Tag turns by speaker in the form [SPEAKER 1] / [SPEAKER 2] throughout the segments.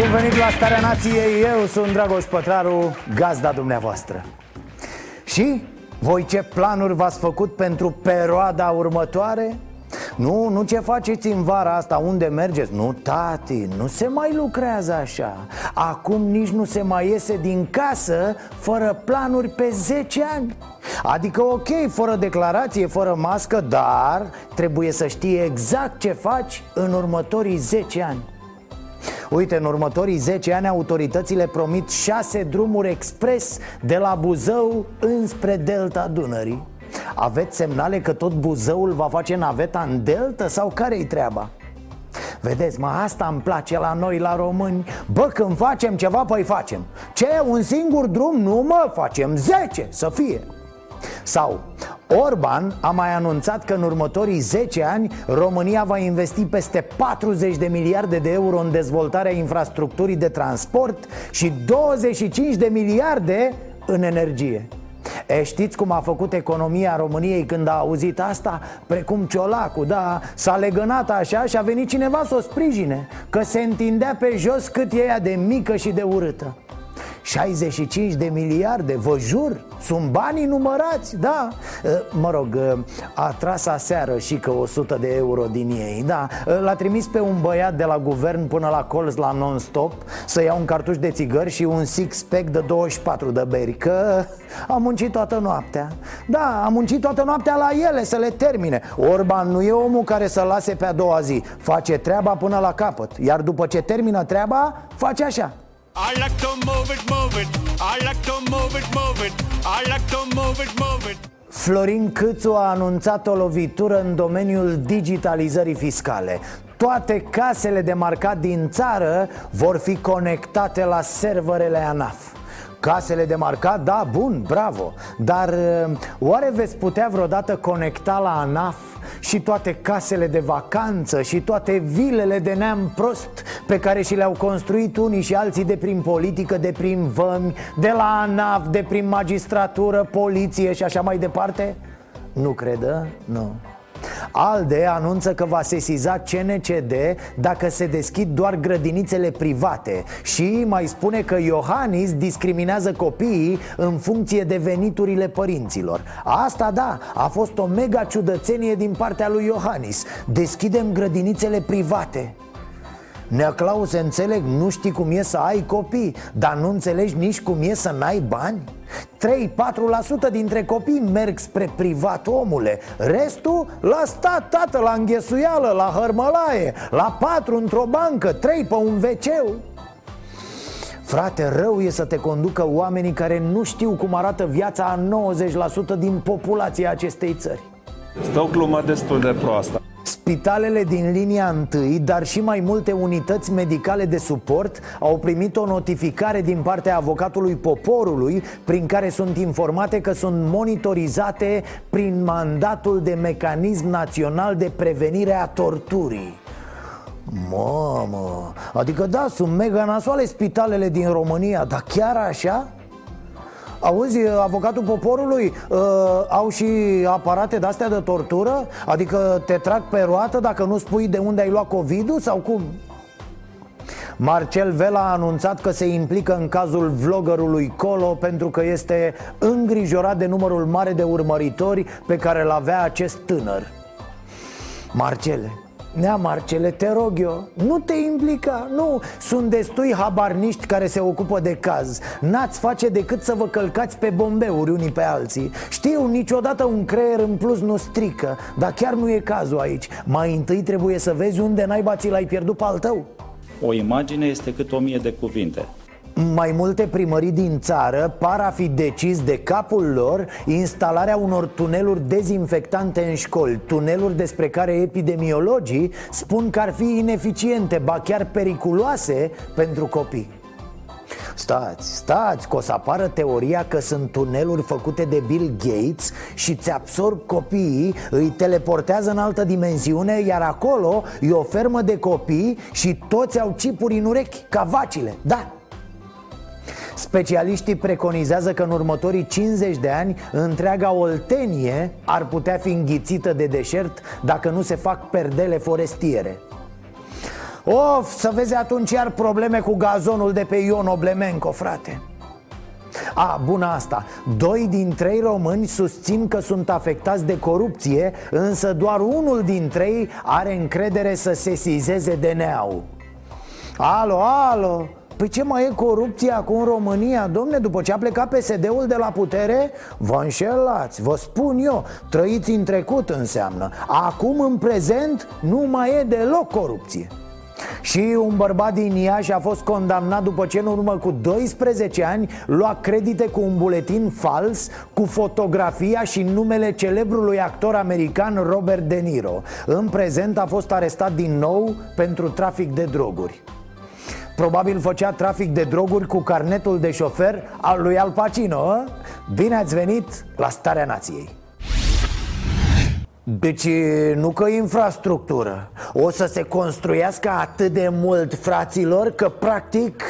[SPEAKER 1] Bun venit la Starea Nației, eu sunt Dragoș Pătraru, gazda dumneavoastră Și voi ce planuri v-ați făcut pentru perioada următoare? Nu, nu ce faceți în vara asta, unde mergeți? Nu, tati, nu se mai lucrează așa Acum nici nu se mai iese din casă fără planuri pe 10 ani Adică ok, fără declarație, fără mască, dar trebuie să știi exact ce faci în următorii 10 ani Uite, în următorii 10 ani autoritățile promit 6 drumuri expres de la Buzău înspre Delta Dunării. Aveți semnale că tot Buzăul va face naveta în Delta sau care-i treaba? Vedeți, mă, asta îmi place la noi, la români. Bă, când facem ceva, păi facem. Ce, un singur drum? Nu, mă, facem 10, să fie. Sau Orban a mai anunțat că în următorii 10 ani România va investi peste 40 de miliarde de euro în dezvoltarea infrastructurii de transport și 25 de miliarde în energie. E, știți cum a făcut economia României când a auzit asta? Precum Ciolacu, da, s-a legănat așa și a venit cineva să o sprijine Că se întindea pe jos cât e ea de mică și de urâtă 65 de miliarde, vă jur, sunt banii numărați, da. Mă rog, a tras aseară și că 100 de euro din ei, da. L-a trimis pe un băiat de la guvern până la colț la non-stop Să ia un cartuș de țigări și un six-pack de 24 de beri Că a muncit toată noaptea. Da, a muncit toată noaptea la ele să le termine. Orban nu e omul care să lase pe a doua zi. Face treaba până la capăt Iar după ce termină treaba, face așa I like to move it, move it. I like to move it, move it. I like to move it, move it. Florin Câțu a anunțat o lovitură în domeniul digitalizării fiscale Toate casele de marcat din țară vor fi conectate la serverele ANAF Casele de marcat, da, bun, bravo Dar oare veți putea vreodată conecta la ANAF și toate casele de vacanță și toate vilele de neam prost pe care și le-au construit unii și alții de prin politică, de prin vămi, de la ANAF, de prin magistratură, poliție și așa mai departe? Nu credă? Nu. ALDE anunță că va sesiza CNCD dacă se deschid doar grădinițele private Și mai spune că Iohannis discriminează copiii în funcție de veniturile părinților. Asta da, a fost o mega ciudățenie din partea lui Iohannis. Deschidem grădinițele private Nea Claus, înțeleg, nu știi cum e să ai copii Dar nu înțelegi nici cum e să n-ai bani? 3-4% dintre copii merg spre privat, omule. Restul la stat, tată, la înghesuială, la hărmălaie. La patru într-o bancă, trei pe un wc Frate, rău e să te conducă oamenii care nu știu cum arată viața a 90% din populația acestei țări.
[SPEAKER 2] Stau glumă destul de proastă
[SPEAKER 1] Spitalele din linia întâi, dar și mai multe unități medicale de suport au primit o notificare din partea avocatului poporului prin care sunt informate că sunt monitorizate prin mandatul de mecanism național de prevenire a torturii. Mamă, adică da, sunt mega nasoale spitalele din România, dar chiar așa? Auzi, avocatul poporului, uh, au și aparate de-astea de tortură? Adică te trag pe roată dacă nu spui de unde ai luat covid sau cum? Marcel Vela a anunțat că se implică în cazul vloggerului Colo pentru că este îngrijorat de numărul mare de urmăritori pe care îl avea acest tânăr. Marcele, Nea Marcele, te rog eu, nu te implica, nu. Sunt destui habarniști care se ocupă de caz. N-ați face decât să vă călcați pe bombeuri unii pe alții. Știu, niciodată un creier în plus nu strică Dar chiar nu e cazul aici. Mai întâi trebuie să vezi unde naiba ți l-ai pierdut pe al tău.
[SPEAKER 3] O imagine este cât o mie de cuvinte
[SPEAKER 1] Mai multe primării din țară par a fi decis de capul lor instalarea unor tuneluri dezinfectante în școli Tuneluri despre care epidemiologii spun că ar fi ineficiente, ba chiar periculoase pentru copii. Stați, stați, că o să apară teoria că sunt tuneluri făcute de Bill Gates și ți absorb copiii, îi teleportează în altă dimensiune, iar acolo e o fermă de copii și toți au chipuri în urechi, ca vacile, da, Specialiștii preconizează că în următorii 50 de ani întreaga Oltenie ar putea fi înghițită de deșert dacă nu se fac perdele forestiere. Of, să vezi atunci iar probleme cu gazonul de pe Ion Oblemenco, frate. A, bună asta. Doi din trei români susțin că sunt afectați de corupție Însă doar unul dintre ei are încredere să se sizeze DNA-ul Alo, alo Păi ce mai e corupție acum în România, domne? După ce a plecat PSD-ul de la putere? Vă înșelați, vă spun eu Trăiți în trecut înseamnă Acum, în prezent, nu mai e deloc corupție și un bărbat din Iași a fost condamnat după ce în urmă cu 12 ani lua credite cu un buletin fals cu fotografia și numele celebrului actor american Robert De Niro. În prezent a fost arestat din nou pentru trafic de droguri. Probabil făcea trafic de droguri cu carnetul de șofer al lui Al Pacino a? Bine ați venit la Starea Nației. Deci nu că infrastructură. O să se construiască atât de mult, fraților, că practic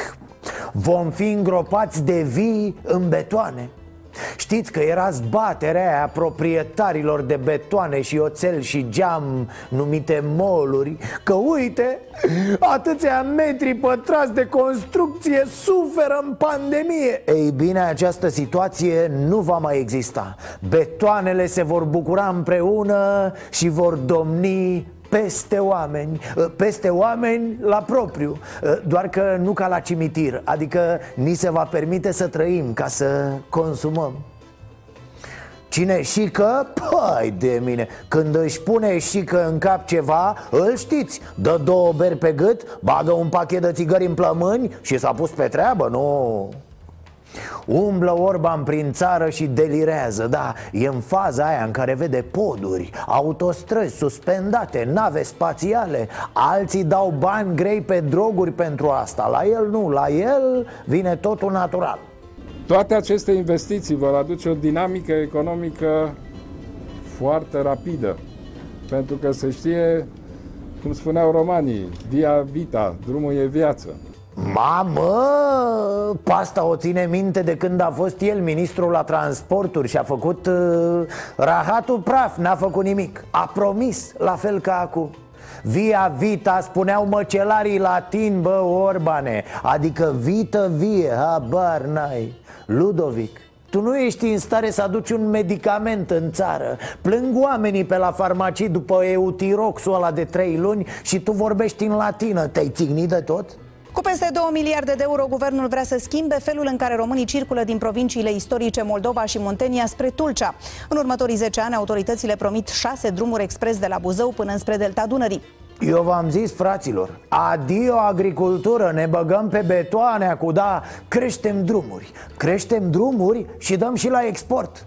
[SPEAKER 1] vom fi îngropați de vii în betoane Știți că era zbaterea aia proprietarilor de betoane și oțel și geam numite moluri Că uite, atâția metri pătrați de construcție suferă în pandemie. Ei bine, această situație nu va mai exista. Betoanele se vor bucura împreună și vor domni peste oameni, ă, peste oameni la propriu ă, Doar că nu ca la cimitir, adică ni se va permite să trăim ca să consumăm Cine șică? Păi de mine Când își pune șică în cap ceva Îl știți Dă două beri pe gât Bagă un pachet de țigări în plămâni Și s-a pus pe treabă, nu Umblă Orban prin țară și delirează, da, e în faza aia în care vede poduri, autostrăzi suspendate, nave spațiale Alții dau bani grei pe droguri pentru asta, la el nu, la el vine totul natural.
[SPEAKER 2] Toate aceste investiții vor aduce o dinamică economică foarte rapidă Pentru că se știe, cum spuneau romanii, via vita, drumul e viață
[SPEAKER 1] Mamă, pasta o ține minte de când a fost el ministrul la transporturi și a făcut uh, rahatul praf, n-a făcut nimic. A promis, la fel ca acum. Via vita, spuneau măcelarii latin, bă, Orbane. Adică vită vie, habar n-ai. Ludovic, tu nu ești în stare să aduci un medicament în țară. Plâng oamenii pe la farmacii după eutiroxul ăla de trei luni Și tu vorbești în latină, te-ai țignit de tot?
[SPEAKER 3] Cu peste 2 miliarde de euro, guvernul vrea să schimbe felul în care românii circulă din provinciile istorice Moldova și Muntenia spre Tulcea. În următorii 10 ani, autoritățile promit 6 drumuri expres de la Buzău până spre Delta Dunării.
[SPEAKER 1] Eu v-am zis, fraților, adio agricultură, ne băgăm pe betoane cu da, creștem drumuri Creștem drumuri și dăm și la export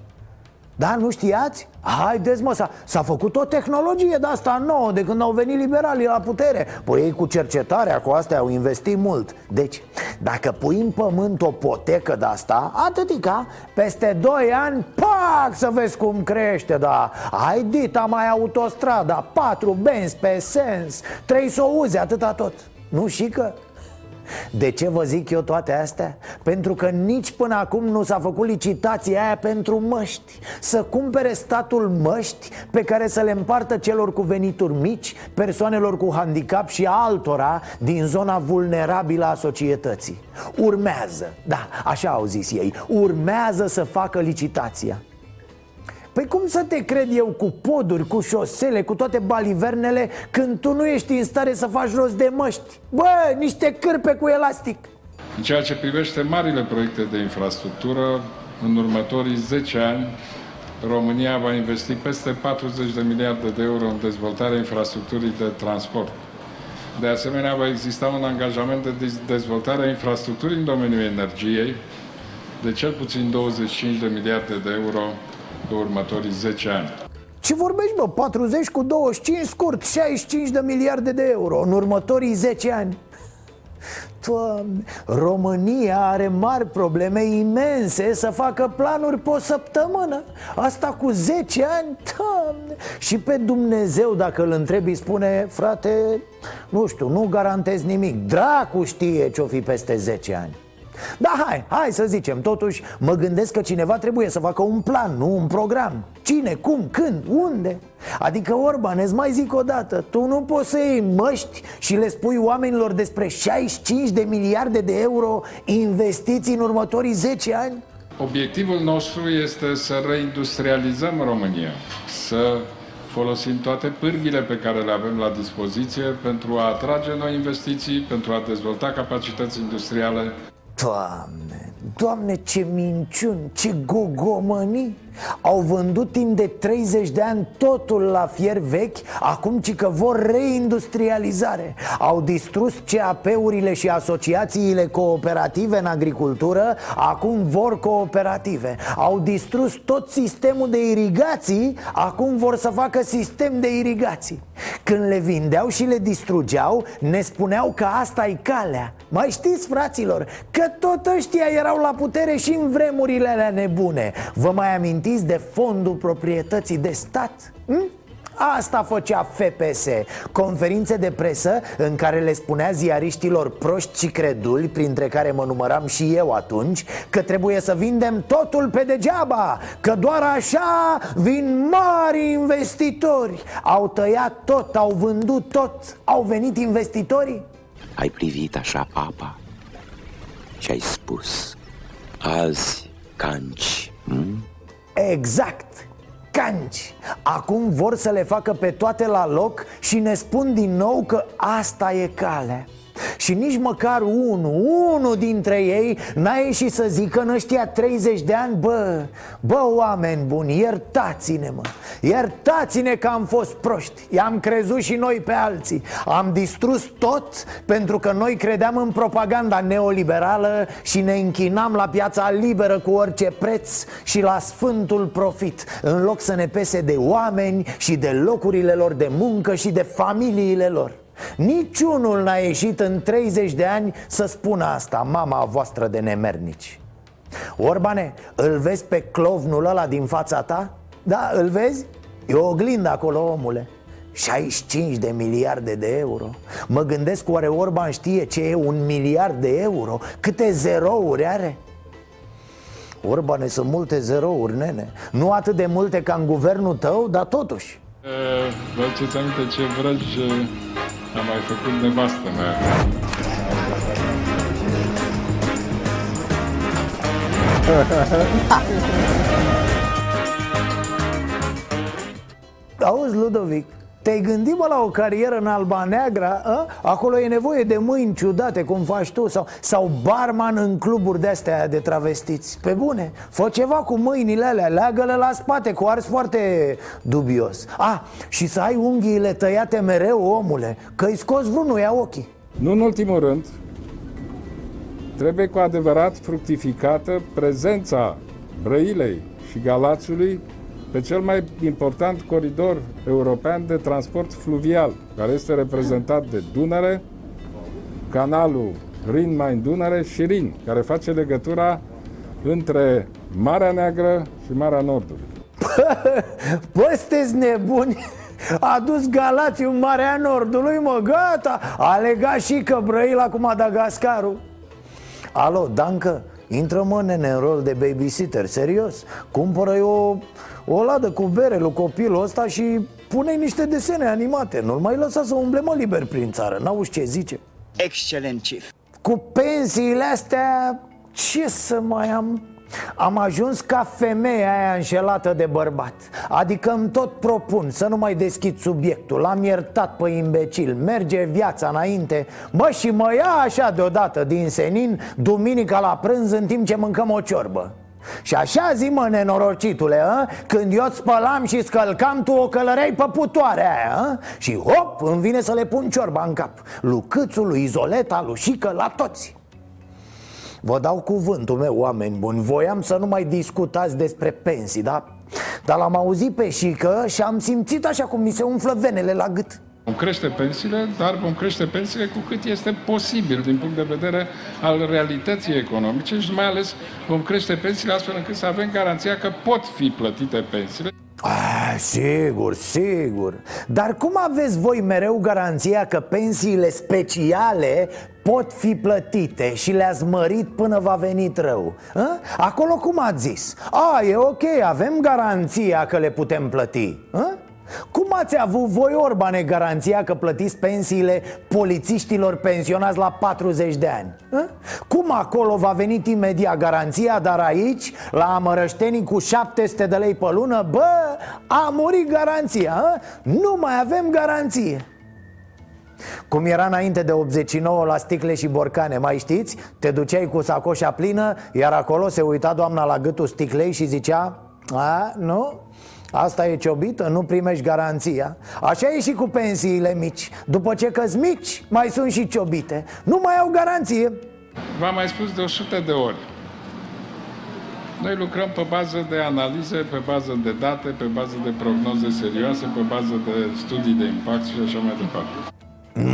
[SPEAKER 1] da, nu știați? Haideți mă, s-a, s-a făcut o tehnologie de asta nouă de când au venit liberalii la putere. Păi ei cu cercetarea, cu astea au investit mult. Deci, dacă pui în pământ o potecă de asta, atâtica Peste 2 ani, pac, să vezi cum crește, da. Ai dita mai autostrada, patru benzi pe sens, trei să o uzi, atâta tot. Nu și că de ce vă zic eu toate astea? Pentru că nici până acum nu s-a făcut licitația aia pentru măști. Să cumpere statul măști pe care să le împartă celor cu venituri mici Persoanelor cu handicap și altora din zona vulnerabilă a societății. Urmează, da, așa au zis ei Urmează să facă licitația Păi cum să te cred eu cu poduri, cu șosele, cu toate balivernele Când tu nu ești în stare să faci rost de măști? Bă, niște cârpe cu elastic.
[SPEAKER 2] În ceea ce privește marile proiecte de infrastructură În următorii 10 ani România va investi peste 40 de miliarde de euro în dezvoltarea infrastructurii de transport. De asemenea, va exista un angajament de dezvoltare a infrastructurii în domeniul energiei de cel puțin 25 de miliarde de euro pe următorii 10 ani.
[SPEAKER 1] Ce vorbești, bă? 40 cu 25 scurt, 65 de miliarde de euro în următorii 10 ani. Doamne, România are mari probleme imense să facă planuri pe o săptămână Asta cu 10 ani, doamne Și pe Dumnezeu dacă îl întrebi spune Frate, nu știu, nu garantez nimic Dracu știe ce-o fi peste 10 ani da, hai, hai să zicem, totuși mă gândesc că cineva trebuie să facă un plan, nu un program Cine, cum, când, unde? Adică, Orban, îți mai zic o dată Tu nu poți să iei măști și le spui oamenilor despre 65 de miliarde de euro investiții în următorii 10 ani?
[SPEAKER 2] Obiectivul nostru este să reindustrializăm România, să folosim toate pârghile pe care le avem la dispoziție pentru a atrage noi investiții, pentru a dezvolta capacități industriale
[SPEAKER 1] Doamne, Doamne, ce minciuni, ce gogomănii! Au vândut timp de 30 de ani totul la fier vechi Acum ci că vor reindustrializare. Au distrus CAP-urile și asociațiile cooperative în agricultură Acum vor cooperative. Au distrus tot sistemul de irigații Acum vor să facă sistem de irigații. Când le vindeau și le distrugeau Ne spuneau că asta e calea. Mai știți, fraților, că tot ăștia erau la putere și în vremurile alea nebune Vă mai amintiți de fondul proprietății de stat? Hm? Asta făcea FPS Conferințe de presă în care le spunea ziariștilor proști și creduli Printre care mă număram și eu atunci Că trebuie să vindem totul pe degeaba Că doar așa vin mari investitori Au tăiat tot, au vândut tot Au venit investitorii
[SPEAKER 4] Ai privit așa apa și ai spus Azi canci. Hm?
[SPEAKER 1] Exact, canci. Acum vor să le facă pe toate la loc și ne spun din nou că asta e calea și nici măcar unul, unul dintre ei N-a ieșit să zică în ăștia 30 de ani Bă, bă, oameni buni, iertați-ne mă Iertați-ne că am fost proști. I-am crezut și noi pe alții. Am distrus tot pentru că noi credeam în propaganda neoliberală Și ne închinam la piața liberă cu orice preț Și la sfântul profit În loc să ne pese de oameni și de locurile lor de muncă și de familiile lor Niciunul n-a ieșit în 30 de ani să spună asta Mama voastră de nemernici Orbane, îl vezi pe clovnul ăla din fața ta? Da, îl vezi? E o oglindă acolo, omule 65 de miliarde de euro Mă gândesc oare Orban știe ce e un miliard de euro? Câte zerouri are? Orbane, sunt multe zerouri, nene Nu atât de multe ca în guvernul tău, dar totuși
[SPEAKER 2] Vă ce aminte ce vrăj am mai făcut nevastă mea.
[SPEAKER 1] Auzi, Ludovic, te-ai gândit mă, la o carieră în Alba Neagra? A? Acolo e nevoie de mâini ciudate, cum faci tu Sau, sau barman în cluburi de-astea de travestiți Pe bune, fă ceva cu mâinile alea, leagă-le la spate Cu ars foarte dubios Ah, și să ai unghiile tăiate mereu, omule Că-i scos vreunul, ia ochii
[SPEAKER 2] Nu în ultimul rând, trebuie cu adevărat fructificată prezența Brăilei și Galațiului pe cel mai important coridor european de transport fluvial, care este reprezentat de Dunăre, canalul Rin-Main-Dunăre și Rin, care face legătura între Marea Neagră și Marea Nordului.
[SPEAKER 1] Bă, sunteți nebuni? A dus Galații în Marea Nordului, mă, gata A legat și că Brăila cu Madagascarul Alo, Dancă, intră mă nene în rol de babysitter, serios Cumpără eu o ladă cu bere lui copilul ăsta și pune niște desene animate. Nu-l mai lăsa să umble mă liber prin țară, n-auzi ce zice?
[SPEAKER 5] Excelent, chief.
[SPEAKER 1] Cu pensiile astea, ce să mai am? Am ajuns ca femeia aia înșelată de bărbat. Adică îmi tot propun să nu mai deschid subiectul. L-am iertat pe imbecil, merge viața înainte. Bă, și mă ia așa deodată din senin Duminica la prânz în timp ce mâncăm o ciorbă Și așa zi mă, nenorocitule, a? când eu spălam și scălcam, tu o călăreai pe putoarea aia a? Și hop, îmi vine să le pun ciorba în cap Lui Câțu, lui Izoleta, lui Șică, la toți Vă dau cuvântul meu, oameni buni Voiam să nu mai discutați despre pensii, da? Dar l-am auzit pe Șică și am simțit așa cum mi se umflă venele la gât
[SPEAKER 2] Vom crește pensiile, dar vom crește pensiile cu cât este posibil din punct de vedere al realității economice și mai ales vom crește pensiile astfel încât să avem garanția că pot fi plătite pensiile.
[SPEAKER 1] Ah, sigur, sigur Dar cum aveți voi mereu garanția că pensiile speciale pot fi plătite și le-ați mărit până va venit rău? A? Acolo cum ați zis? A, e ok, avem garanția că le putem plăti a? Cum ați avut voi, Orbane, garanția că plătiți pensiile polițiștilor pensionați la 40 de ani? A? Cum acolo va venit imediat garanția, dar aici, la amărăștenii cu 700 de lei pe lună, bă, a murit garanția, a? nu mai avem garanție cum era înainte de 89 la sticle și borcane, mai știți? Te duceai cu sacoșa plină, iar acolo se uita doamna la gâtul sticlei și zicea A, nu? Asta e ciobită, nu primești garanția. Așa e și cu pensiile mici. După ce că mici, mai sunt și ciobite. Nu mai au garanție.
[SPEAKER 2] V-am mai spus de 100 de ori. Noi lucrăm pe bază de analize, pe bază de date, pe bază de prognoze serioase, pe bază de studii de impact și așa mai departe.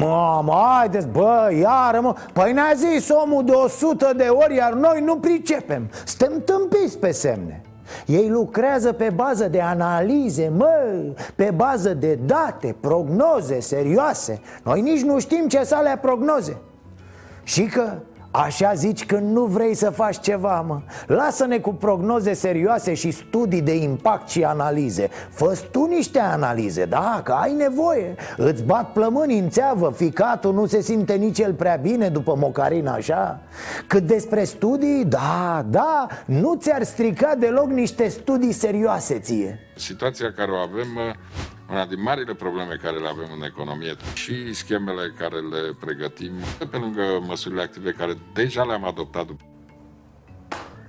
[SPEAKER 1] Mamă, haideți, bă, iară mă. Păi ne-a zis omul de 100 de ori, iar noi nu pricepem. Suntem tâmpiți pe semne ei lucrează pe bază de analize, mă, pe bază de date, prognoze serioase. Noi nici nu știm ce să alea prognoze. Și că Așa zici când nu vrei să faci ceva, mă. Lasă-ne cu prognoze serioase și studii de impact și analize. Fă tu niște analize, da, că ai nevoie. Îți bat plămâni în țeavă, ficatul nu se simte nici el prea bine după mocarin, așa? Cât despre studii, da, da, nu ți-ar strica deloc niște studii serioase ție.
[SPEAKER 2] Situația care o avem una din marile probleme care le avem în economie și schemele care le pregătim, pe lângă măsurile active care deja le-am adoptat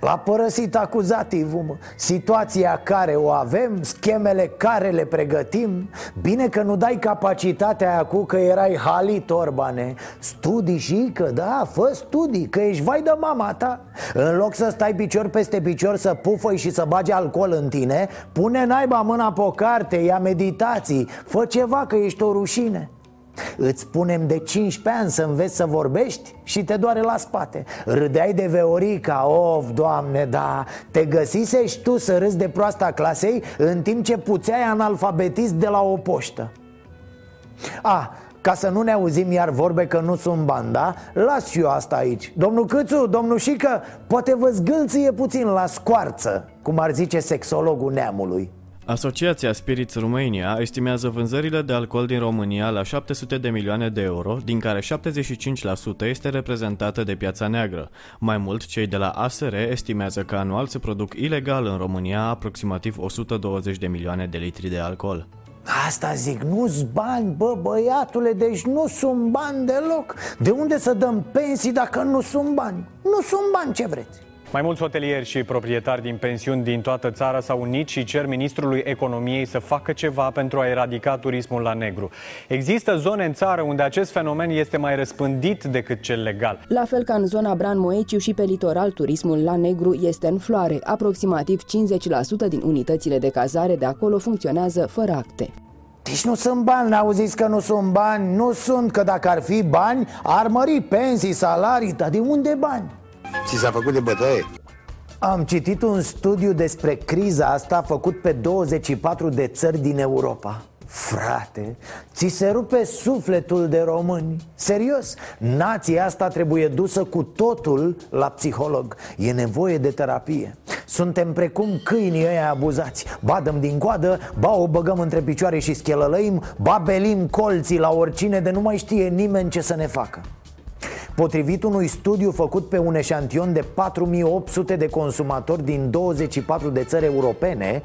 [SPEAKER 1] L-a părăsit acuzativul, mă. Situația care o avem, schemele care le pregătim Bine că nu dai capacitatea aia cu că erai halit, Orbane. Studii și că, da, fă studii, că ești vai de mama ta. În loc să stai picior peste picior, să pufăi și să bagi alcool în tine Pune naiba mâna pe o carte, ia meditații Fă ceva că ești o rușine Îți spunem de 15 ani să înveți să vorbești și te doare la spate. Râdeai de Veorica, of, doamne, da. Te găsisești tu să râzi de proasta clasei În timp ce puțeai analfabetist de la o poștă. A, ca să nu ne auzim iar vorbe că nu sunt banda Las și eu asta aici. Domnul Câțu, domnul Șică, poate vă zgâlție puțin la scoarță Cum ar zice sexologul neamului
[SPEAKER 6] Asociația Spirits Romania estimează vânzările de alcool din România la 700 de milioane de euro, din care 75% este reprezentată de piața neagră. Mai mult, cei de la ASR estimează că anual se produc ilegal în România aproximativ 120 de milioane de litri de alcool.
[SPEAKER 1] Asta zic, nu-s bani, bă, băiatule, deci nu sunt bani deloc De unde să dăm pensii dacă nu sunt bani? Nu sunt bani, ce vreți?
[SPEAKER 5] Mai mulți hotelieri și proprietari din pensiuni din toată țara s-au unit și cer ministrului economiei să facă ceva pentru a eradica turismul la negru. Există zone în țară unde acest fenomen este mai răspândit decât cel legal.
[SPEAKER 7] La fel ca în zona Bran Moeciu și pe litoral, turismul la negru este în floare. Aproximativ 50% din unitățile de cazare de acolo funcționează fără acte.
[SPEAKER 1] Deci nu sunt bani, n-auziți că nu sunt bani? Nu sunt, că dacă ar fi bani, ar mări pensii, salarii, dar de unde bani?
[SPEAKER 8] Ți s-a făcut de bătaie?
[SPEAKER 1] Am citit un studiu despre criza asta făcut pe 24 de țări din Europa. Frate, ți se rupe sufletul de români. Serios, nația asta trebuie dusă cu totul la psiholog. E nevoie de terapie. Suntem precum câinii ăia abuzați. Ba dăm din coadă, ba o băgăm între picioare și schelălăim Ba belim colții la oricine de nu mai știe nimeni ce să ne facă Potrivit unui studiu făcut pe un eșantion de 4800 de consumatori din 24 de țări europene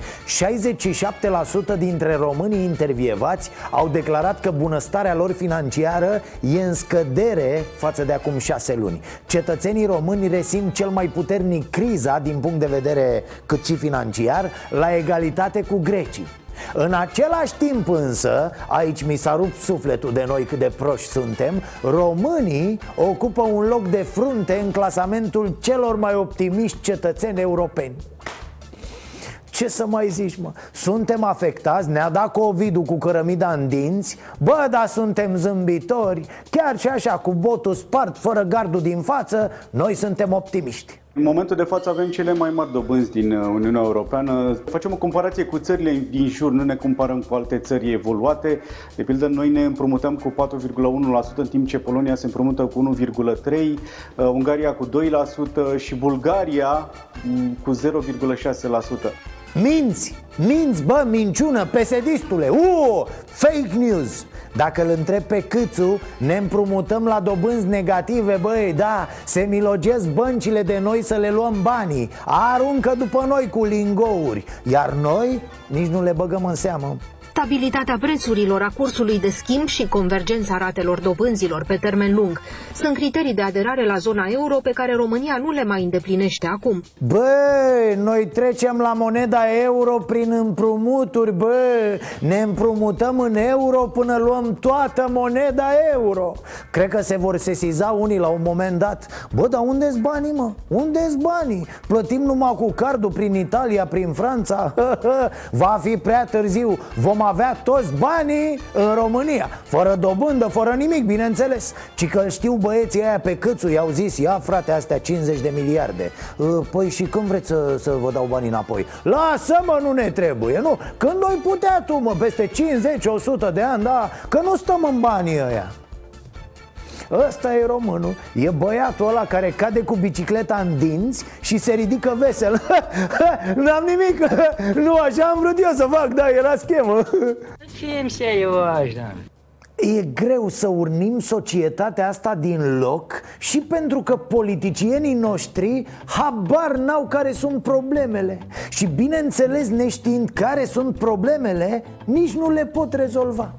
[SPEAKER 1] 67% dintre românii intervievați au declarat că bunăstarea lor financiară e în scădere față de acum șase luni. Cetățenii români resimt cel mai puternic criza din punct de vedere cât și financiar la egalitate cu grecii în același timp însă, aici mi s-a rupt sufletul de noi cât de proști suntem. Românii ocupă un loc de frunte în clasamentul celor mai optimiști cetățeni europeni. Ce să mai zici, mă? Suntem afectați, ne-a dat covid cu cărămida în dinți? Bă, dar suntem zâmbitori. Chiar și așa, cu botul spart, fără gardul din față Noi suntem optimiști
[SPEAKER 9] în momentul de față avem cele mai mari dobânzi din uh, Uniunea Europeană. Facem o comparație cu țările din jur, nu ne comparăm cu alte țări evoluate. De pildă, noi ne împrumutăm cu 4,1%, în timp ce Polonia se împrumută cu 1,3%, uh, Ungaria cu 2% și Bulgaria mm, cu 0,6%.
[SPEAKER 1] Minți, minți, bă, minciună, pesedistule Uuu, fake news. Dacă îl întreb pe Câțu, ne împrumutăm la dobânzi negative, băi, da Se milogesc băncile de noi să le luăm banii. Aruncă după noi cu lingouri Iar noi nici nu le băgăm în seamă
[SPEAKER 10] Stabilitatea prețurilor, a cursului de schimb și convergența ratelor dobânzilor pe termen lung sunt criterii de aderare la zona euro pe care România nu le mai îndeplinește acum.
[SPEAKER 1] Bă, noi trecem la moneda euro prin împrumuturi, bă, ne împrumutăm în euro până luăm toată moneda euro. Cred că se vor sesiza unii la un moment dat. Bă, dar unde-s banii, mă? Unde-s banii? Plătim numai cu cardul prin Italia, prin Franța? Va fi prea târziu. Vom avea toți banii în România Fără dobândă, fără nimic, bineînțeles Ci că știu băieții aia pe câțu I-au zis, ia frate, astea 50 de miliarde ă, Păi și când vreți să, să vă dau banii înapoi? Lasă-mă, nu ne trebuie, nu? Când noi putea tu, mă, peste 50-100 de ani, da? Că nu stăm în banii ăia Ăsta e românul. E băiatul ăla care cade cu bicicleta în dinți Și se ridică vesel. N-am nimic. Nu așa am vrut eu să fac, da, era schemă.
[SPEAKER 11] Ce eu așa?
[SPEAKER 1] E greu să urnim societatea asta din loc și pentru că politicienii noștri habar n-au care sunt problemele. Și bineînțeles neștiind care sunt problemele, nici nu le pot rezolva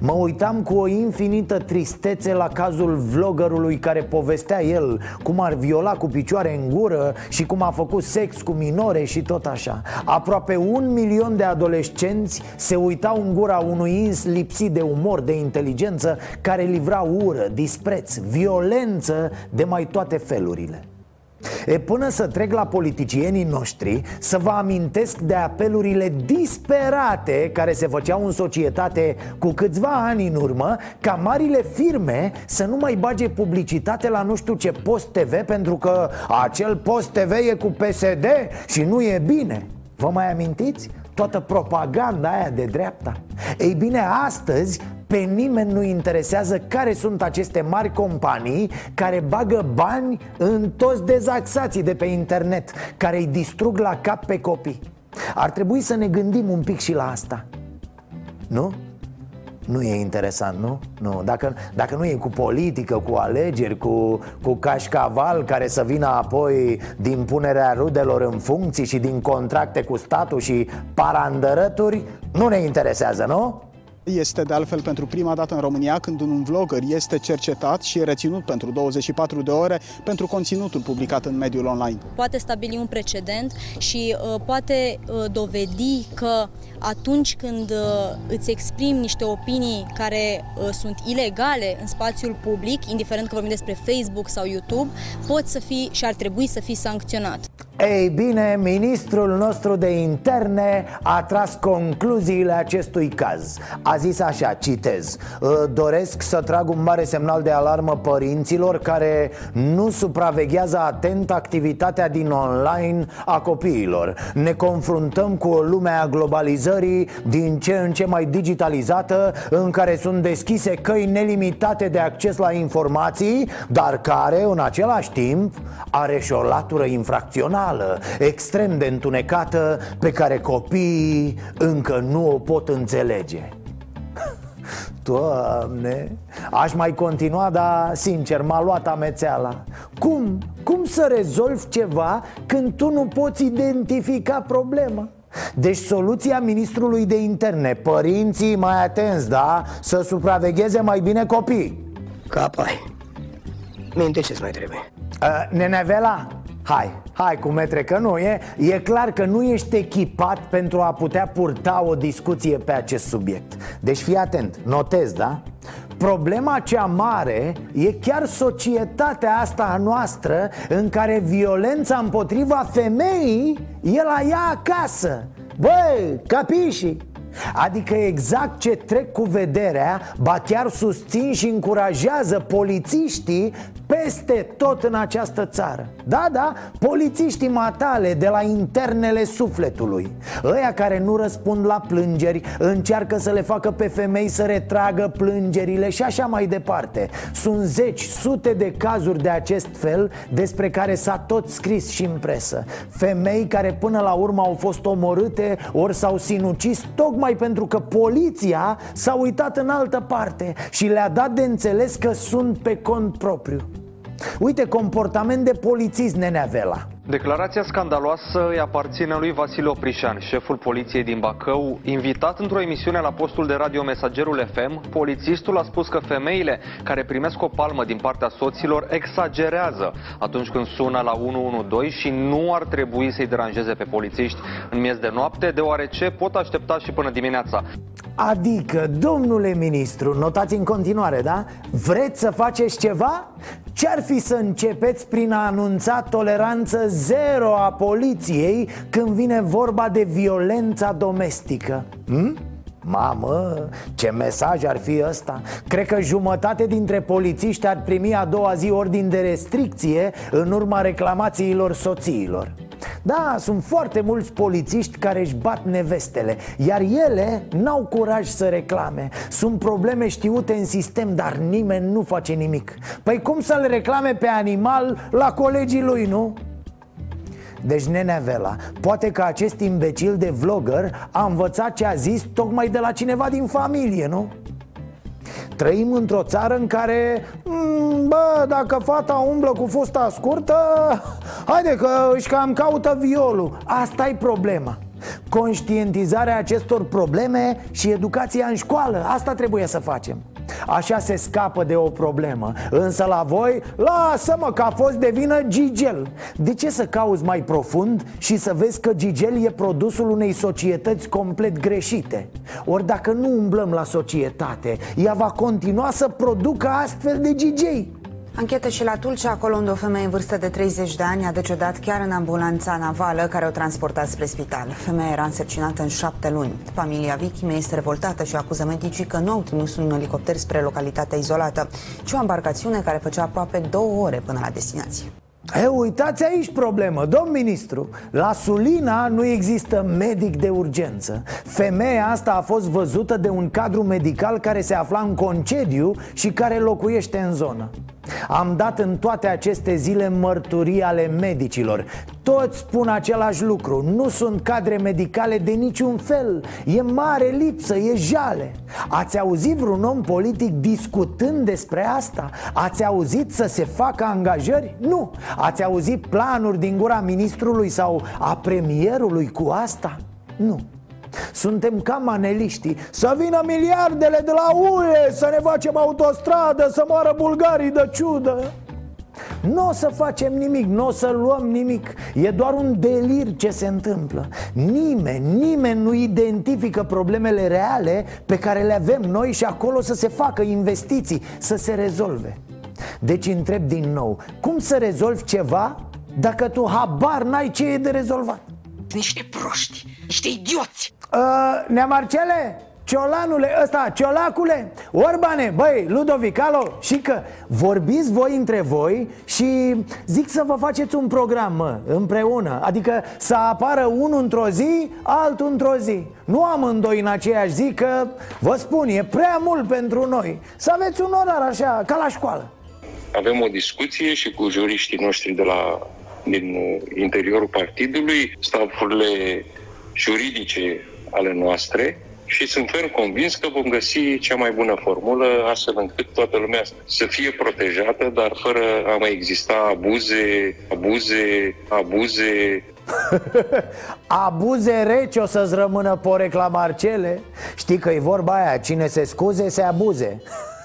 [SPEAKER 1] Mă uitam cu o infinită tristețe la cazul vloggerului care povestea el Cum ar viola cu picioare în gură și cum a făcut sex cu minore și tot așa. Aproape un milion de adolescenți se uitau în gura unui ins lipsit de umor, de inteligență Care livra ură, dispreț, violență de mai toate felurile E până să trec la politicienii noștri Să vă amintesc de apelurile disperate Care se făceau în societate cu câțiva ani în urmă Ca marile firme să nu mai bage publicitate la nu știu ce post TV Pentru că acel post TV e cu PSD și nu e bine Vă mai amintiți? Toată propaganda aia de dreapta Ei bine, astăzi pe nimeni nu interesează care sunt aceste mari companii care bagă bani în toți dezaxații de pe internet, care îi distrug la cap pe copii. Ar trebui să ne gândim un pic și la asta. Nu? Nu e interesant, nu? Nu, dacă, dacă nu e cu politică, cu alegeri, cu, cu cașcaval care să vină apoi din punerea rudelor în funcții și din contracte cu statul și parandărături, nu ne interesează, nu?
[SPEAKER 12] Este de altfel pentru prima dată în România când un vlogger este cercetat și reținut pentru 24 de ore pentru conținutul publicat în mediul online.
[SPEAKER 13] Poate stabili un precedent și uh, poate uh, dovedi că atunci când uh, îți exprimi niște opinii care uh, sunt ilegale în spațiul public, indiferent că vorbim despre Facebook sau YouTube, poți să fii și ar trebui să fii sancționat.
[SPEAKER 1] Ei bine, ministrul nostru de interne a tras concluziile acestui caz A zis așa, citez Doresc să trag un mare semnal de alarmă părinților care nu supraveghează atent activitatea din online a copiilor Ne confruntăm cu o lume a globalizării din ce în ce mai digitalizată În care sunt deschise căi nelimitate de acces la informații Dar care, în același timp, are și o latură infracțională banală, extrem de întunecată Pe care copiii încă nu o pot înțelege Doamne, aș mai continua, dar sincer, m-a luat amețeala Cum? Cum să rezolvi ceva când tu nu poți identifica problema? Deci soluția ministrului de interne. Părinții mai atenți, da? Să supravegheze mai bine copii.
[SPEAKER 8] Capai Minte ce mai trebuie.
[SPEAKER 1] Uh, Nenevela, hai, hai cu metre că nu e E clar că nu ești echipat pentru a putea purta o discuție pe acest subiect. Deci fii atent, notez, da? Problema cea mare e chiar societatea asta a noastră În care violența împotriva femeii e la ea acasă Băi, capiși? Adică exact ce trec cu vederea, ba chiar susțin și încurajează polițiștii peste tot în această țară. Da, da, polițiștii matale de la internele sufletului. Ăia care nu răspund la plângeri Încearcă să le facă pe femei să retragă plângerile și așa mai departe. Sunt zeci, sute de cazuri de acest fel Despre care s-a tot scris și în presă. Femei care până la urmă au fost omorâte Ori s-au sinucis tocmai pentru că poliția s-a uitat în altă parte Și le-a dat de înțeles că sunt pe cont propriu Uite, comportament de polițist, nenea Vela
[SPEAKER 14] Declarația scandaloasă îi aparține lui Vasile Oprișan, șeful poliției din Bacău. Invitat într-o emisiune la postul de radio Mesagerul FM, polițistul a spus că femeile care primesc o palmă din partea soților exagerează atunci când sună la 112 și nu ar trebui să-i deranjeze pe polițiști în miez de noapte, deoarece pot aștepta și până dimineața.
[SPEAKER 1] Adică, domnule ministru, notați în continuare, da? Vreți să faceți ceva? Ce-ar fi să începeți prin a anunța toleranță zero a poliției când vine vorba de violența domestică? Hm? Mamă, ce mesaj ar fi ăsta? Cred că jumătate dintre polițiști ar primi a doua zi ordin de restricție în urma reclamațiilor soțiilor da, sunt foarte mulți polițiști care își bat nevestele Iar ele n-au curaj să reclame Sunt probleme știute în sistem, dar nimeni nu face nimic Păi cum să-l reclame pe animal la colegii lui, nu? Deci, nenea Vela, poate că acest imbecil de vlogger a învățat ce a zis tocmai de la cineva din familie, nu? Trăim într-o țară în care, mm, bă, dacă fata umblă cu fusta scurtă Haide că își cam caută violul. Asta e problema. Conștientizarea acestor probleme și educația în școală. Asta trebuie să facem Așa se scapă de o problemă. Însă la voi, lasă-mă că a fost de vină Gigel. De ce să cauți mai profund și să vezi că Gigel e produsul unei societăți complet greșite? Ori dacă nu umblăm la societate, ea va continua să producă astfel de Gigei
[SPEAKER 15] Anchetă și la Tulcea, acolo unde o femeie în vârstă de 30 de ani a decedat chiar în ambulanța navală care o transporta spre spital. Femeia era însărcinată în șapte luni. Familia victimei este revoltată și acuză medicii că nu au trimis un elicopter spre localitatea izolată, ci o embarcațiune care făcea aproape două ore până la destinație.
[SPEAKER 1] E, uitați aici problemă, domn ministru La Sulina nu există medic de urgență Femeia asta a fost văzută de un cadru medical care se afla în concediu și care locuiește în zonă am dat în toate aceste zile mărturii ale medicilor Toți spun același lucru Nu sunt cadre medicale de niciun fel E mare lipsă, e jale Ați auzit vreun om politic discutând despre asta? Ați auzit să se facă angajări? Nu Ați auzit planuri din gura ministrului sau a premierului cu asta? Nu suntem ca maneliștii. Să vină miliardele de la UE Să ne facem autostradă Să moară bulgarii de ciudă. Nu o să facem nimic, nu o să luăm nimic. E doar un delir ce se întâmplă. Nimeni, nimeni nu identifică problemele reale Pe care le avem noi și acolo să se facă investiții Să se rezolve. Deci întreb din nou Cum să rezolvi ceva dacă tu habar n-ai ce e de rezolvat?
[SPEAKER 16] Niște proști, niște idioți
[SPEAKER 1] Uh, Neamarcele, Ciolanule, ăsta, Ciolacule, Orbane, băi, Ludovic, alo, și că vorbiți voi între voi și zic să vă faceți un program, mă, împreună. Adică să apară unul într-o zi, altul într-o zi. Nu amândoi în aceeași zi, că vă spun, e prea mult pentru noi. Să aveți un orar așa, ca la școală.
[SPEAKER 17] Avem o discuție și cu juriștii noștri de la, din interiorul partidului, stafurile juridice ale noastre și sunt ferm convins că vom găsi cea mai bună formulă astfel încât toată lumea să fie protejată, dar fără a mai exista abuze, abuze, abuze.
[SPEAKER 1] abuze reci o să-ți rămână porecla Marcele Știi că e vorba aia, cine se scuze se abuze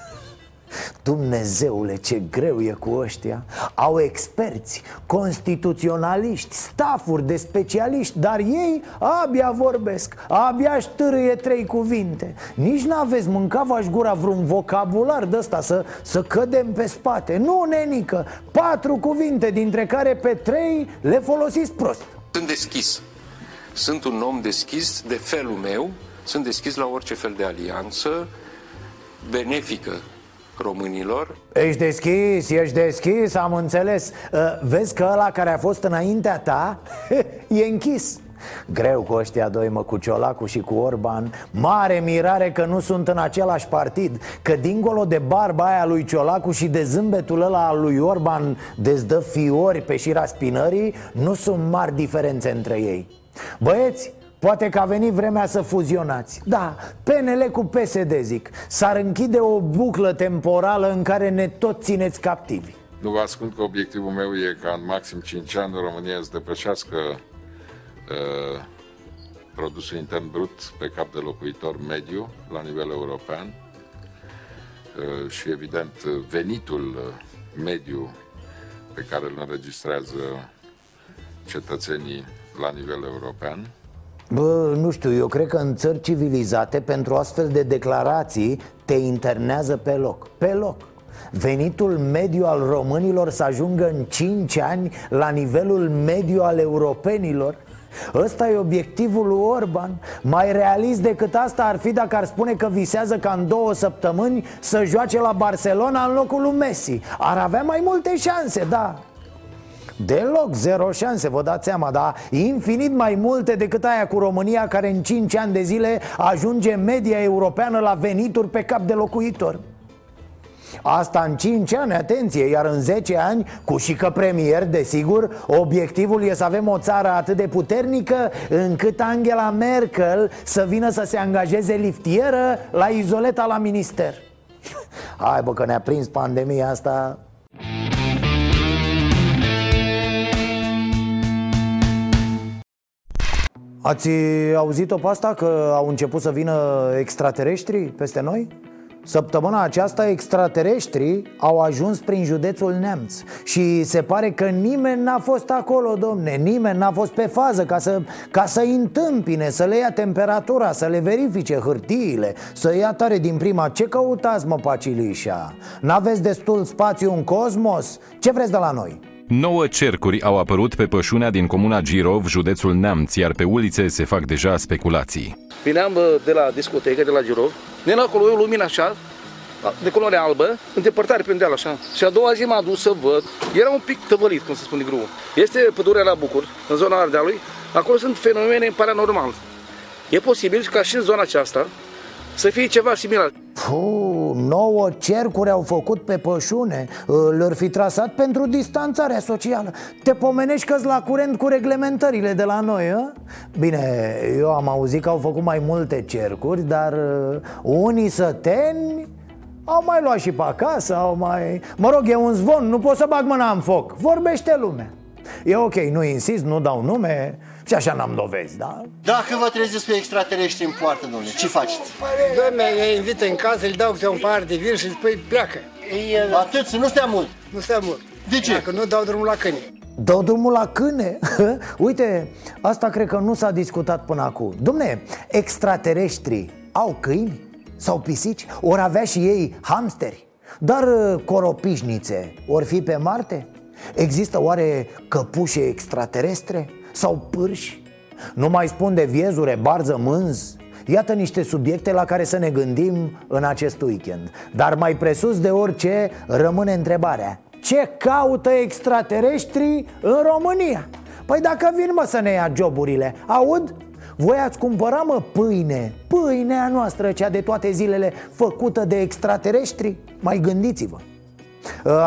[SPEAKER 1] Dumnezeule, ce greu e cu ăștia. Au experți, constituționaliști, stafuri de specialiști Dar ei abia vorbesc, abia ștârâie trei cuvinte. Nici n-aveți mânca v gura vreun vocabular de ăsta să, să cădem pe spate. Nu, nenică, patru cuvinte dintre care pe trei le folosiți prost.
[SPEAKER 17] Sunt deschis. Sunt un om deschis de felul meu Sunt deschis la orice fel de alianță benefică românilor.
[SPEAKER 1] Ești deschis, ești deschis, am înțeles. Uh, Vezi că ăla care a fost înaintea ta e închis. Greu cu ăștia doi, mă, cu Ciolacu și cu Orban. Mare mirare că nu sunt în același partid Că dincolo de barba aia lui Ciolacu și de zâmbetul ăla al lui Orban Dezdă fiori pe șira spinării Nu sunt mari diferențe între ei. Băieți, Poate că a venit vremea să fuzionați. Da, PNL cu PSD zic. S-ar închide o buclă temporală în care ne tot țineți captivi.
[SPEAKER 2] Nu vă ascund că obiectivul meu e ca în maxim 5 ani România să depășească uh, produsul intern brut pe cap de locuitor mediu la nivel european. Uh, și evident venitul mediu pe care îl înregistrează cetățenii la nivel european
[SPEAKER 1] Bă, nu știu, eu cred că în țări civilizate pentru astfel de declarații te internează pe loc, pe loc. Venitul mediu al românilor să ajungă în 5 ani la nivelul mediu al europenilor. Ăsta e obiectivul lui Orban. Mai realist decât asta ar fi dacă ar spune că visează ca în două săptămâni să joace la Barcelona în locul lui Messi. Ar avea mai multe șanse, da Deloc, zero șanse, vă dați seama, dar infinit mai multe decât aia cu România Care în 5 ani de zile ajunge media europeană la venituri pe cap de locuitor. Asta în 5 ani, atenție, iar în 10 ani, cu și că premier, desigur Obiectivul e să avem o țară atât de puternică Încât Angela Merkel să vină să se angajeze liftieră la izoleta la minister. Hai bă că ne-a prins pandemia asta Ați auzit-o pe asta că au început să vină extraterestri peste noi? Săptămâna aceasta extraterestrii au ajuns prin județul Neamț Și se pare că nimeni n-a fost acolo, domne Nimeni n-a fost pe fază ca să, ca să întâmpine Să le ia temperatura, să le verifice hârtiile Să ia tare din prima Ce căutați, mă, Pacilișa? N-aveți destul spațiu în cosmos? Ce vreți de la noi?
[SPEAKER 18] Nouă cercuri au apărut pe pășunea din comuna Girov, județul Neamț, iar pe ulițe se fac deja speculații.
[SPEAKER 19] Vineam de la discotecă, de la Girov, din acolo e o lumină așa, de culoare albă, în depărtare prin deal așa. Și a doua zi m-a dus să văd, era un pic tăvălit, cum se spune gruvul. Este pădurea la Bucur, în zona Ardealului, acolo sunt fenomene paranormal. E posibil ca și în zona aceasta să fie ceva similar.
[SPEAKER 1] Puh, nouă cercuri au făcut pe pășune Le-ar fi trasat pentru distanțarea socială Te pomenești că la curent cu reglementările de la noi, a? Bine, eu am auzit că au făcut mai multe cercuri Dar uh, unii săteni au mai luat și pe acasă, au mai... Mă rog, e un zvon, nu pot să bag mâna în foc Vorbește lumea E ok, nu insist, nu dau nume și așa n-am dovezi, da?
[SPEAKER 20] Dacă vă treziți pe extraterestri în poartă, domnule, ce faceți?
[SPEAKER 21] Domnule, îi invită în casă, îi dau câte un par de vin și spui pleacă.
[SPEAKER 20] Ei, Atât, să nu stea mult.
[SPEAKER 21] Nu stea mult.
[SPEAKER 20] De ce?
[SPEAKER 21] Dacă nu dau drumul la câine.
[SPEAKER 1] Dau drumul la câine? Uite, asta cred că nu s-a discutat până acum Domne, extraterestrii au câini? Sau pisici? Ori avea și ei hamsteri? Dar uh, coropișnițe ori fi pe Marte? Există oare căpușe extraterestre? Sau pârși? Nu mai spun de viezure, barză, mânz Iată niște subiecte la care să ne gândim în acest weekend Dar mai presus de orice rămâne întrebarea Ce caută extraterestrii în România? Păi dacă vin mă să ne ia joburile, aud? Voi ați cumpăra mă pâine, pâinea noastră, cea de toate zilele, făcută de extraterestri? Mai gândiți-vă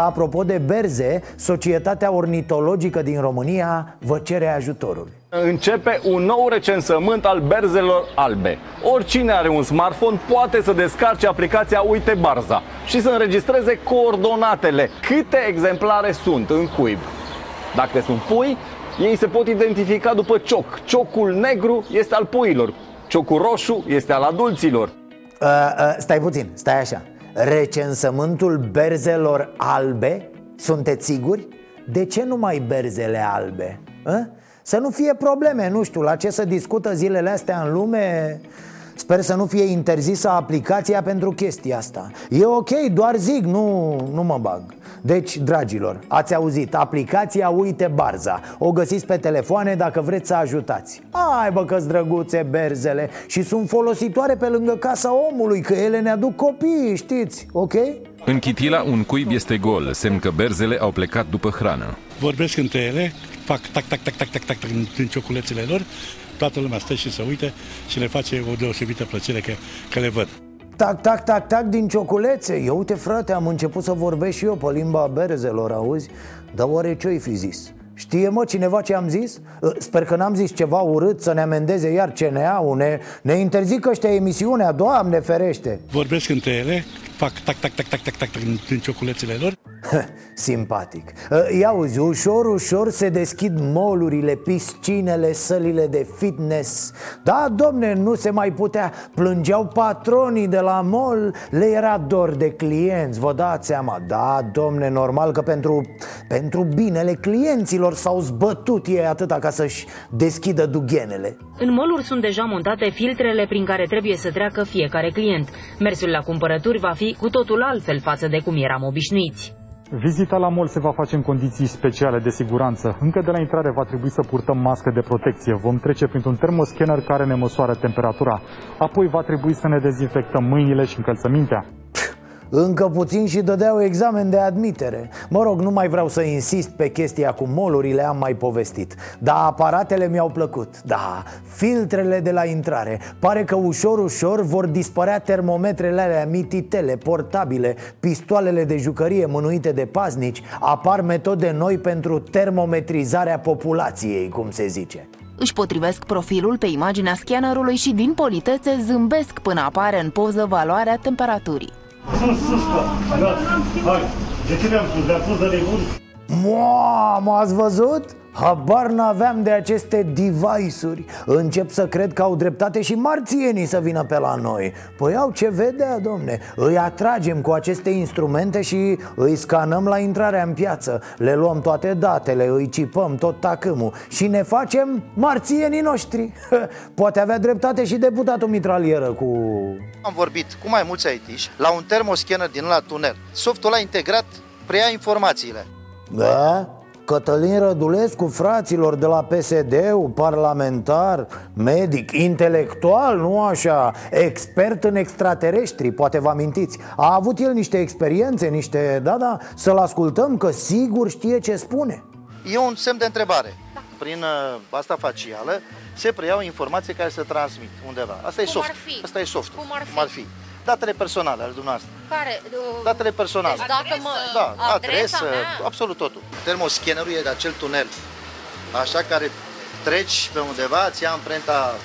[SPEAKER 1] Apropo de berze, Societatea Ornitologică din România vă cere ajutorul
[SPEAKER 22] Începe un nou recensământ al berzelor albe. Oricine are un smartphone poate să descarce aplicația Uite Barza și să înregistreze coordonatele, câte exemplare sunt în cuib. Dacă sunt pui, ei se pot identifica după cioc. Ciocul negru este al puilor, ciocul roșu este al adulților.
[SPEAKER 1] Uh, uh, stai puțin, stai așa Recensământul berzelor albe? Sunteți siguri? De ce numai berzele albe? Uh? Să nu fie probleme, nu știu, la ce să discută zilele astea în lume Sper să nu fie interzisă aplicația pentru chestia asta E ok, doar zic, nu, nu mă bag Deci, dragilor, ați auzit, aplicația Uite Barza O găsiți pe telefoane dacă vreți să ajutați Ai bă că drăguțe berzele Și sunt folositoare pe lângă casa omului Că ele ne aduc copii, știți, ok?
[SPEAKER 18] În Chitila un cuib este gol, semn că berzele au plecat după hrană.
[SPEAKER 23] Vorbesc între ele, fac tac, tac, tac, tac, tac, tac, tac în cioculețele lor, toată lumea stă și se uite și le face o deosebită plăcere că, că le văd.
[SPEAKER 1] Tac, tac, tac, tac din cioculețe Eu uite frate, am început să vorbesc și eu pe limba berzelor, auzi? Dar oare ce-i fi zis? Știe mă cineva ce am zis? Sper că n-am zis ceva urât să ne amendeze iar CNA-ul Ne, ne interzică ăștia emisiunea, Doamne ferește
[SPEAKER 23] Vorbesc între ele, fac tac, tac, tac, tac, tac, tac, tac în cioculețele lor
[SPEAKER 1] Simpatic. Ia uzi, ușor, ușor se deschid molurile, piscinele, sălile de fitness. Da, domne, nu se mai putea. Plângeau patronii de la mol Le era dor de clienți, vă dați seama. Da, domne, normal că pentru, pentru binele clienților S-au zbătut ei atâta ca să-și deschidă dughenele.
[SPEAKER 24] În moluri sunt deja montate filtrele prin care trebuie să treacă fiecare client. Mersul la cumpărături va fi cu totul altfel față de cum eram obișnuiți
[SPEAKER 25] Vizita la mall se va face în condiții speciale de siguranță. Încă de la intrare va trebui să purtăm mască de protecție. Vom trece printr-un termoscanner care ne măsoară temperatura. Apoi va trebui să ne dezinfectăm mâinile și încălțămintea.
[SPEAKER 1] Încă puțin și dădeau examen de admitere. Mă rog, nu mai vreau să insist pe chestia cu molurile, am mai povestit. Dar aparatele mi-au plăcut. Da, filtrele de la intrare. Pare că ușor, ușor vor dispărea termometrele alea mititele, portabile Pistoalele de jucărie mânuite de paznici. Apar metode noi pentru termometrizarea populației, cum se zice.
[SPEAKER 26] Își potrivesc profilul pe imaginea scannerului și din politețe zâmbesc până apare în poză valoarea temperaturii. Sus, sus,
[SPEAKER 1] Hai, de ce mi-am spus? Le-am spus de nebun? Mamă, ați văzut? Habar n-aveam de aceste device-uri. Încep să cred că au dreptate și marțienii să vină pe la noi. Păi au ce vedea, domne. Îi atragem cu aceste instrumente și îi scanăm la intrarea în piață. Le luăm toate datele, îi cipăm tot tacâmul Și ne facem marțienii noștri. Poate avea dreptate și deputatul mitralieră cu...
[SPEAKER 27] Am vorbit cu mai mulți IT la un termoscanner din la tunel. Softul a integrat preia informațiile
[SPEAKER 1] Da? Cătălin Rădulescu, fraților de la PSD, parlamentar, medic, intelectual, nu așa, expert în extraterestri, poate vă amintiți. A avut el niște experiențe, niște, da, da, să-l ascultăm că sigur știe ce spune.
[SPEAKER 27] E un semn de întrebare. Prin uh, asta facială se preiau informații care se transmit undeva. Asta Cum e soft, asta e soft. Cum ar fi? Cum ar fi datele personale ale dumneavoastră.
[SPEAKER 28] Care?
[SPEAKER 27] Datele personale.
[SPEAKER 28] Deci dacă mă...
[SPEAKER 27] Da, adresă, absolut totul. Termoscannerul e de acel tunel, așa care treci pe undeva, îți ia amprenta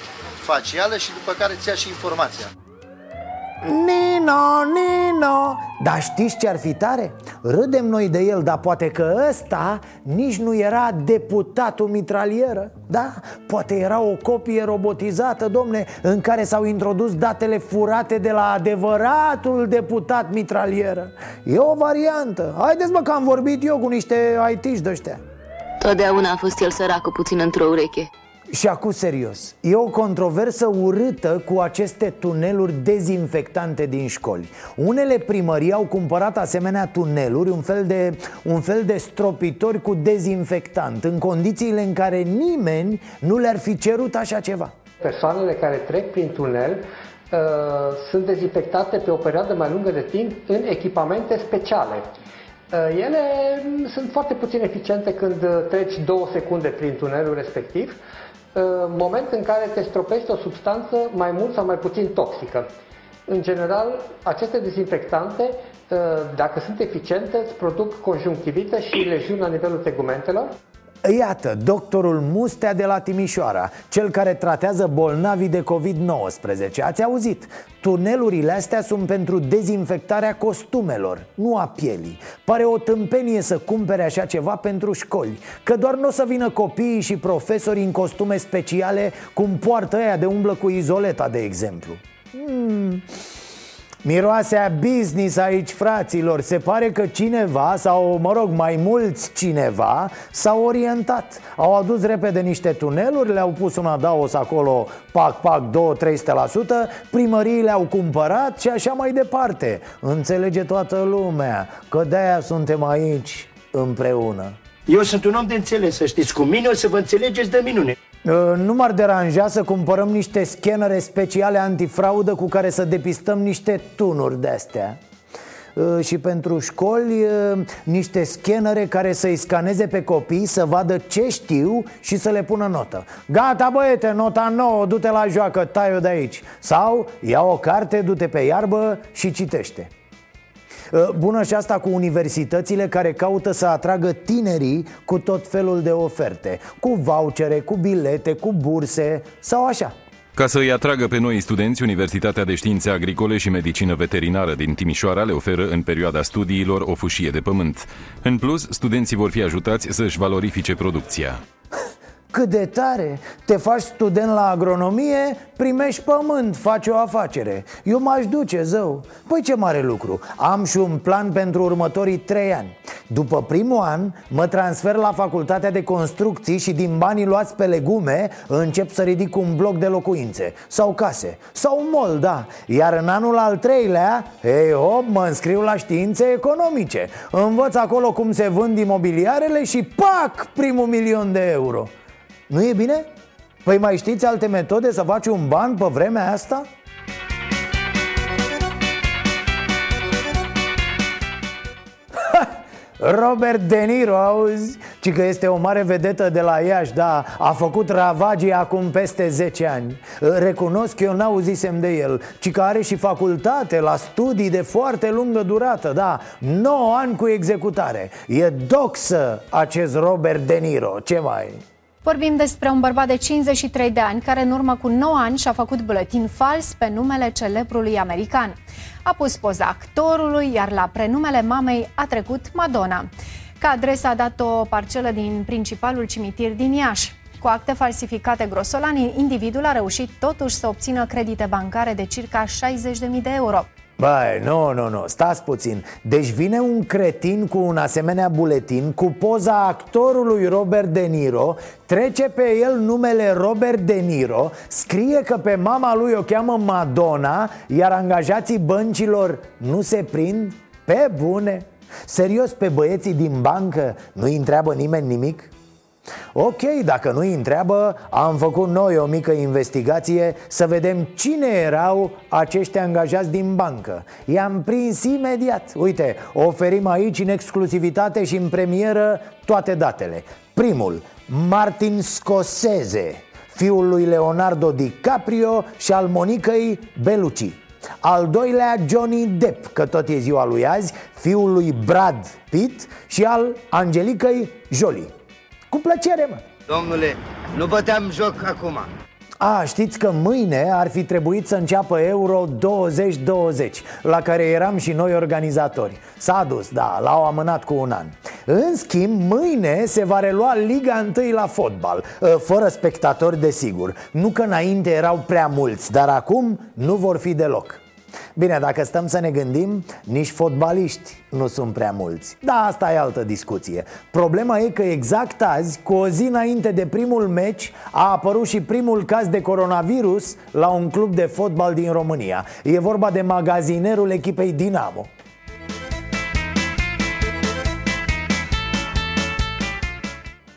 [SPEAKER 27] facială și după care îți ia și informația.
[SPEAKER 1] Nino, Nino. Dar știți ce ar fi tare? Râdem noi de el, dar poate că ăsta nici nu era deputatul mitralieră. Da? Poate era o copie robotizată, domne În care s-au introdus datele furate de la adevăratul deputat mitralieră. E o variantă. Haideți mă că am vorbit eu cu niște IT-și de ăștia.
[SPEAKER 28] Totdeauna a fost el săracul puțin într-o ureche
[SPEAKER 1] și acum serios, e o controversă urâtă cu aceste tuneluri dezinfectante din școli. Unele primării au cumpărat asemenea tuneluri, un fel de, un fel de stropitori cu dezinfectant În condițiile în care nimeni nu le-ar fi cerut așa ceva.
[SPEAKER 29] Persoanele care trec prin tunel uh, sunt dezinfectate pe o perioadă mai lungă de timp în echipamente speciale. Uh, ele sunt foarte puțin eficiente când treci două secunde prin tunelul respectiv moment în care te stropește o substanță mai mult sau mai puțin toxică. În general, aceste dezinfectante, ă, dacă sunt eficiente, îți produc conjunctivită și leziuni la nivelul tegumentelor.
[SPEAKER 1] Iată, doctorul Mustea de la Timișoara Cel care tratează bolnavii de COVID-19 Ați auzit? Tunelurile astea sunt pentru dezinfectarea costumelor, nu a pielii Pare o tâmpenie să cumpere așa ceva pentru școli Că doar nu o să vină copiii și profesorii în costume speciale Cum poartă aia de umblă cu izoleta, de exemplu hmm. Miroase a business aici, fraților. Se pare că cineva, sau mă rog, mai mulți cineva S-au orientat. Au adus repede niște tuneluri Le-au pus un adaos acolo Pac, pac, 2-300% Primăriile au cumpărat și așa mai departe. Înțelege toată lumea Că de-aia suntem aici împreună.
[SPEAKER 20] Eu sunt un om de înțeles, să știți. Cu mine o să vă înțelegeți de minune.
[SPEAKER 1] Uh, nu m-ar deranja să cumpărăm niște scanere speciale antifraudă cu care să depistăm niște tunuri de-astea. Uh, și pentru școli uh, niște scanere care să-i scaneze pe copii Să vadă ce știu și să le pună notă. Gata băiete, nota nouă, du-te la joacă, tai-o de aici. Sau ia o carte, du-te pe iarbă și citește. Uh, bună și asta cu universitățile care caută să atragă tinerii cu tot felul de oferte Cu vouchere, cu bilete, cu burse sau așa
[SPEAKER 18] ca să îi atragă pe noi studenți, Universitatea de Științe Agricole și Medicină Veterinară din Timișoara le oferă în perioada studiilor o fâșie de pământ. În plus, studenții vor fi ajutați să-și valorifice producția.
[SPEAKER 1] Cât de tare! Te faci student la agronomie, primești pământ, faci o afacere. Eu m-aș duce, zău. Păi ce mare lucru. Am și un plan pentru următorii trei ani. După primul an, mă transfer la facultatea de construcții Și din banii luați pe legume Încep să ridic un bloc de locuințe. Sau case, sau un mall, da. Iar în anul al treilea, ei hop, mă înscriu la științe economice. Învăț acolo cum se vând imobiliarele Și pac, primul milion de euro nu e bine? Păi mai știți alte metode să faci un ban pe vremea asta? Robert De Niro, auzi? Ci că este o mare vedetă de la Iași, da A făcut ravagii acum peste 10 ani Recunosc că eu n-auzisem de el Ci că are și facultate la studii de foarte lungă durată, da 9 ani cu executare E doxă acest Robert De Niro, ce mai...
[SPEAKER 30] Vorbim despre un bărbat de 53 de ani care în urmă cu 9 ani și-a făcut buletin fals pe numele celebrului american. A pus poza actorului, iar la prenumele mamei a trecut Madonna. Ca adresa a dat o parcelă din principalul cimitir din Iași. Cu acte falsificate grosolani, individul a reușit totuși să obțină credite bancare de circa 60.000 de euro.
[SPEAKER 1] Băi, nu, nu, nu, stați puțin Deci vine un cretin cu un asemenea buletin Cu poza actorului Robert De Niro Trece pe el numele Robert De Niro Scrie că pe mama lui o cheamă Madonna Iar angajații băncilor nu se prind? Pe bune Serios, pe băieții din bancă nu-i întreabă nimeni nimic? Ok, dacă nu-i întreabă, am făcut noi o mică investigație să vedem cine erau acești angajați din bancă. I-am prins imediat. Uite, oferim aici în exclusivitate și în premieră toate datele. Primul, Martin Scorsese, fiul lui Leonardo DiCaprio și al Monicăi Bellucci al doilea Johnny Depp, că tot e ziua lui azi, fiul lui Brad Pitt și al Angelicăi Jolie cu plăcere, mă.
[SPEAKER 20] Domnule, nu băteam joc acum.
[SPEAKER 1] A, știți că mâine ar fi trebuit să înceapă Euro 2020 La care eram și noi organizatori. S-a dus, da, l-au amânat cu un an. În schimb, mâine se va relua Liga 1 la fotbal. Ă, Fără spectatori, desigur. Nu că înainte erau prea mulți Dar acum nu vor fi deloc Bine, dacă stăm să ne gândim, nici fotbaliști nu sunt prea mulți. Da, asta e altă discuție. Problema e că exact azi, cu o zi înainte de primul meci A apărut și primul caz de coronavirus la un club de fotbal din România. E vorba de magazinerul echipei Dinamo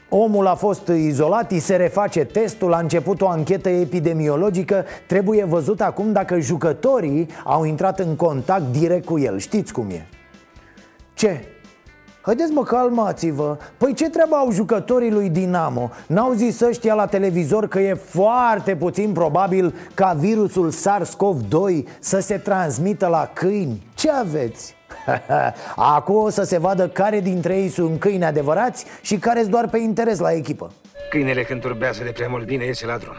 [SPEAKER 1] Omul a fost izolat, îi se reface testul, a început o anchetă epidemiologică Trebuie văzut acum dacă jucătorii au intrat în contact direct cu el Știți cum e Ce? Haideți mă, calmați-vă Păi ce treabă au jucătorii lui Dinamo? N-au zis ăștia la televizor că e foarte puțin probabil ca virusul SARS-CoV-2 să se transmită la câini? Ce aveți? Acum o să se vadă care dintre ei sunt câini adevărați și care sunt doar pe interes la echipă.
[SPEAKER 8] Câinele când turbează de prea mult bine iese la drum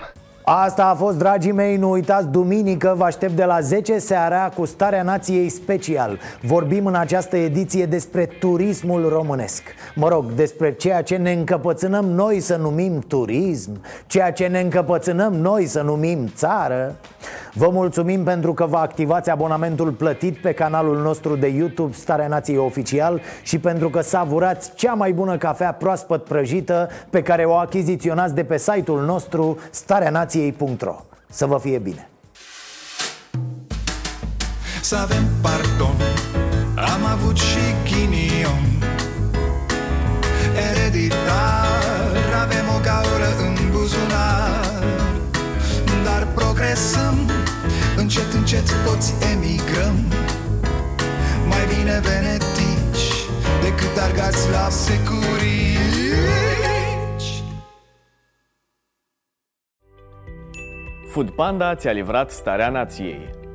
[SPEAKER 1] Asta a fost, dragii mei, nu uitați, duminică vă aștept de la 10 seara cu Starea Nației Special. Vorbim în această ediție despre turismul românesc. Mă rog, despre ceea ce ne încăpățânăm noi să numim turism Ceea ce ne încăpățânăm noi să numim țară. Vă mulțumim pentru că vă activați abonamentul plătit pe canalul nostru de YouTube Starea Nației Oficial Și pentru că savurați cea mai bună cafea proaspăt prăjită Pe care o achiziționați de pe site-ul nostru Starea Nației nației.ro Să vă fie bine!
[SPEAKER 31] Să avem pardon. Am avut și ghinion. Ereditar Avem o gaură în buzunar. Dar progresăm Încet, încet toți emigrăm. Mai bine venetici Decât argați la securii
[SPEAKER 32] Food Panda ți-a livrat starea nației.